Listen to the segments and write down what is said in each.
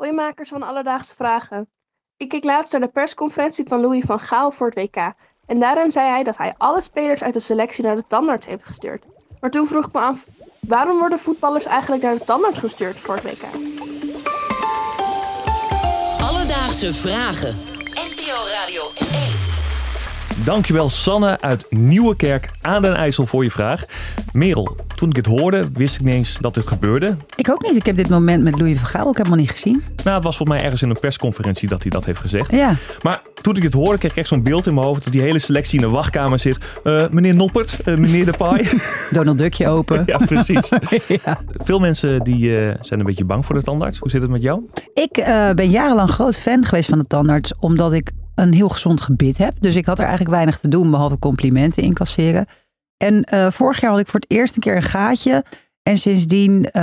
Hoi van Alledaagse Vragen. Ik keek laatst naar de persconferentie van Louis van Gaal voor het WK. En daarin zei hij dat hij alle spelers uit de selectie naar de tandarts heeft gestuurd. Maar toen vroeg ik me af, waarom worden voetballers eigenlijk naar de tandarts gestuurd voor het WK? Alledaagse Vragen. NPO Radio 1. Dankjewel Sanne uit Nieuwekerk aan den IJssel voor je vraag. Merel, toen ik het hoorde wist ik niet eens dat dit gebeurde. Ik ook niet. Ik heb dit moment met Louis van Gaal ook helemaal niet gezien. Nou, het was volgens mij ergens in een persconferentie dat hij dat heeft gezegd. Ja. Maar toen ik het hoorde kreeg ik echt zo'n beeld in mijn hoofd dat die hele selectie in de wachtkamer zit. Eh, meneer Noppert, eh, meneer De Pai. Donald Duckje open. ja, precies. Ja. Veel mensen die, eh, zijn een beetje bang voor de tandarts. Hoe zit het met jou? Ik ben jarenlang groot fan geweest van de tandarts, omdat ik een heel gezond gebit heb. Dus ik had er eigenlijk weinig te doen, behalve complimenten incasseren. En eh, vorig jaar had ik voor het eerst een keer een gaatje. En sindsdien eh,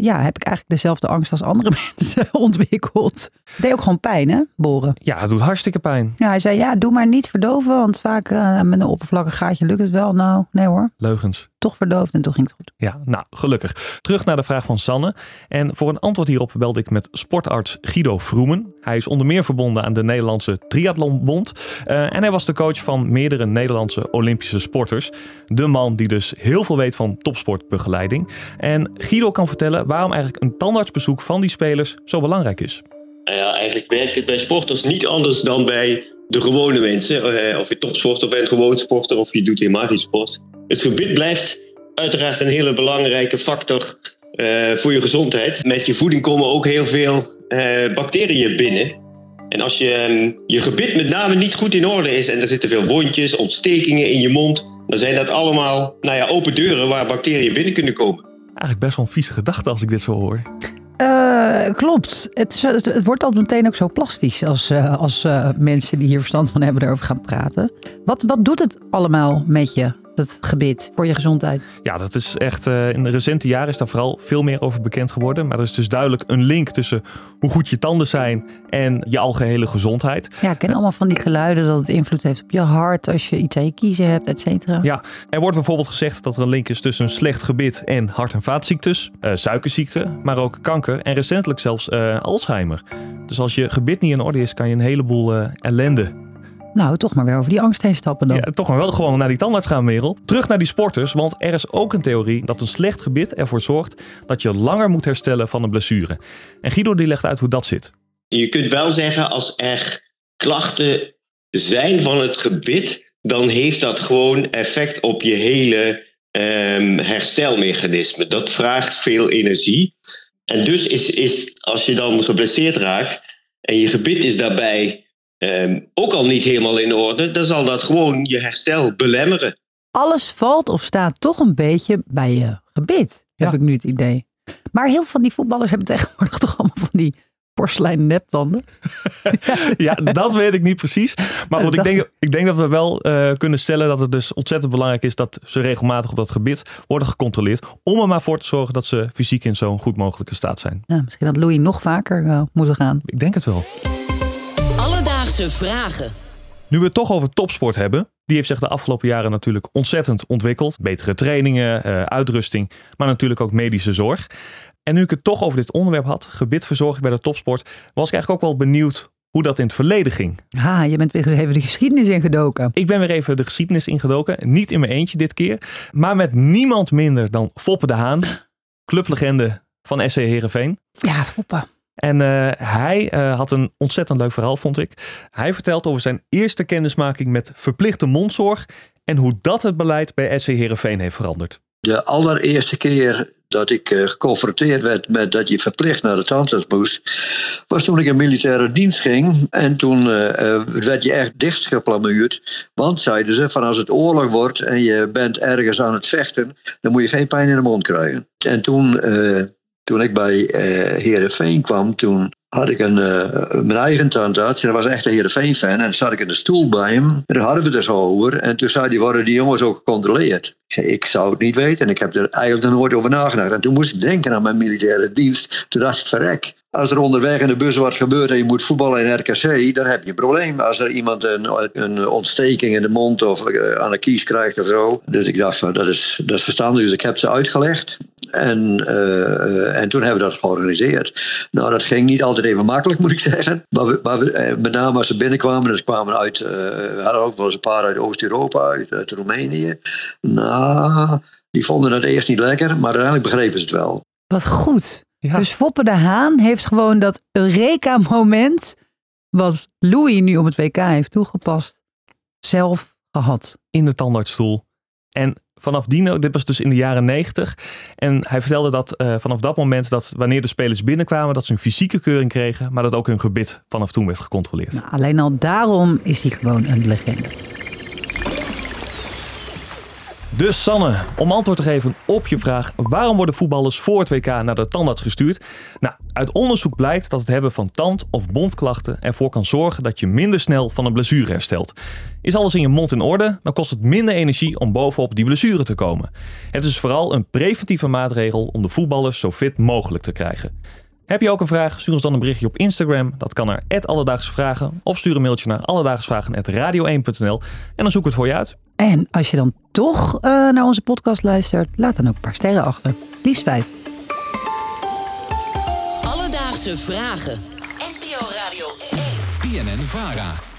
ja, heb ik eigenlijk dezelfde angst als andere mensen ontwikkeld. Het deed ook gewoon pijn, hè, boren. Ja, het doet hartstikke pijn. Ja, hij zei, ja, doe maar niet verdoven, want vaak eh, met een oppervlakkig gaatje lukt het wel. Nou, nee hoor, Leugens. Toch verdoofd en toen ging het goed. Ja, nou, gelukkig. Terug naar de vraag van Sanne. En voor een antwoord hierop belde ik met sportarts Guido Vroemen. Hij is onder meer verbonden aan de Nederlandse Triathlonbond. Eh, en hij was de coach van meerdere Nederlandse Olympische sporters. De man die dus heel veel weet van topsportbegeleiding. En Guido kan vertellen waarom eigenlijk een tandartsbezoek van die spelers zo belangrijk is. Nou ja, eigenlijk werkt het bij sporters niet anders dan bij de gewone mensen. Eh, of je topsporter bent, gewoon sporter of je doet helemaal geen sport. Het gebit blijft uiteraard een hele belangrijke factor eh, voor je gezondheid. Met je voeding komen ook heel veel eh, bacteriën binnen. En als je, ehm, je gebit met name niet goed in orde is en er zitten veel wondjes, ontstekingen in je mond, dan zijn dat allemaal nou ja, open deuren waar bacteriën binnen kunnen komen. Eigenlijk best wel een vieze gedachte als ik dit zo hoor. Eh, klopt. Het, is- het, wordt altijd meteen ook zo plastisch als, eh, als eh, mensen die hier verstand van hebben erover gaan praten. Wat, wat doet het allemaal met je, dat gebit, voor je gezondheid? Ja, dat is echt. eh, in de recente jaren is daar vooral veel meer over bekend geworden. Maar er is dus duidelijk een link tussen hoe goed je tanden zijn en je algehele gezondheid. Ja, ik ken allemaal van die geluiden dat het invloed heeft op je hart als je iets aan je kiezen hebt, et cetera. Ja, er wordt bijvoorbeeld gezegd dat er een link is tussen een slecht gebit en hart- en vaatziektes, eh, suikerziekte, maar ook kanker en recentelijk zelfs eh, Alzheimer. Dus als je gebit niet in orde is, kan je een heleboel eh, ellende. Nou, toch maar weer over die angst heen stappen dan. Ja, toch maar wel gewoon naar die tandarts gaan, Merel. Terug naar die sporters, want er is ook een theorie dat een slecht gebit ervoor zorgt dat je langer moet herstellen van een blessure. En Guido die legt uit hoe dat zit. Je kunt wel zeggen, als er klachten zijn van het gebit, dan heeft dat gewoon effect op je hele ehm, herstelmechanisme. Dat vraagt veel energie. En dus is, is als je dan geblesseerd raakt en je gebit is daarbij ehm, ook al niet helemaal in orde, dan zal dat gewoon je herstel belemmeren. Alles valt of staat toch een beetje bij je gebit, heb Ja. ik nu het idee. Maar heel veel van die voetballers hebben tegenwoordig toch allemaal van die porseleinen neptanden. Ja, dat weet ik niet precies. Maar goed, ik denk, ik denk dat we wel eh, kunnen stellen dat het dus ontzettend belangrijk is dat ze regelmatig op dat gebied worden gecontroleerd. Om er maar voor te zorgen dat ze fysiek in zo'n goed mogelijke staat zijn. Ja, misschien had Louis nog vaker eh, moeten gaan. Ik denk het wel. Alledaagse Vragen. Nu we het toch over topsport hebben. Die heeft zich de afgelopen jaren natuurlijk ontzettend ontwikkeld. Betere trainingen, eh, uitrusting, maar natuurlijk ook medische zorg. En nu ik het toch over dit onderwerp had, gebitverzorging bij de topsport, was ik eigenlijk ook wel benieuwd hoe dat in het verleden ging. Ha, je bent weer eens even de geschiedenis ingedoken. Ik ben weer even de geschiedenis ingedoken. Niet in mijn eentje dit keer, maar met niemand minder dan Foppe de Haan, clublegende van SC Heerenveen. Ja, Foppa. En eh, hij eh, had een ontzettend leuk verhaal, vond ik. Hij vertelt over zijn eerste kennismaking met verplichte mondzorg en hoe dat het beleid bij SC Heerenveen heeft veranderd. De allereerste keer dat ik eh, geconfronteerd werd met dat je verplicht naar de tandarts moest, was toen ik in militaire dienst ging. En toen werd je echt dichtgeplamuurd. Want zeiden ze, van als het oorlog wordt en je bent ergens aan het vechten, dan moet je geen pijn in de mond krijgen. En toen, toen ik bij eh Heerenveen kwam, toen had ik een, eh, mijn eigen tandarts. En dat was echt een Heerenveen-fan. En dan zat ik in de stoel bij hem. En daar hadden we het dus over. En toen zei hij, worden die jongens ook gecontroleerd? Ik zou het niet weten en ik heb er eigenlijk nooit over nagedacht. En toen moest ik denken aan mijn militaire dienst. Toen dacht ik, verrek. Als er onderweg in de bus wat gebeurt en je moet voetballen in RKC, dan heb je een probleem. Als er iemand een, een ontsteking in de mond of eh, aan de kies krijgt of zo. Dus ik dacht, van, dat, is, dat is verstandig. Dus ik heb ze uitgelegd. En, uh, en toen hebben we dat georganiseerd. Nou, dat ging niet altijd even makkelijk, moet ik zeggen. Maar, maar we, met name als ze binnenkwamen, dus kwamen uit, uh, we hadden ook wel eens een paar uit Oost-Europa, uit, uit Roemenië. Nou, die vonden het eerst niet lekker, maar uiteindelijk begrepen ze het wel. Wat goed. Ja. Dus Foppe de Haan heeft gewoon dat Eureka-moment, wat Louis nu op het WK heeft toegepast, zelf gehad. In de tandartsstoel. En vanaf die, dit was dus in de jaren negentig. En hij vertelde dat uh, vanaf dat moment dat wanneer de spelers binnenkwamen, dat ze een fysieke keuring kregen, maar dat ook hun gebit vanaf toen werd gecontroleerd. Nou, alleen al daarom is hij gewoon een legende. Dus Sanne, om antwoord te geven op je vraag: waarom worden voetballers voor het WK naar de tandarts gestuurd? Nou, uit onderzoek blijkt dat het hebben van tand- of mondklachten ervoor kan zorgen dat je minder snel van een blessure herstelt. Is alles in je mond in orde, dan kost het minder energie om bovenop die blessure te komen. Het is vooral een preventieve maatregel om de voetballers zo fit mogelijk te krijgen. Heb je ook een vraag? Stuur ons dan een berichtje op Instagram. Dat kan naar Alledaagse Vragen. Of stuur een mailtje naar alledaagsvragen.radio1.nl en dan zoek ik het voor je uit. En als je dan toch uh, naar onze podcast luistert, laat dan ook een paar sterren achter. Liefst vijf. Alledaagse Vragen. NPO Radio 1. BNN Vara.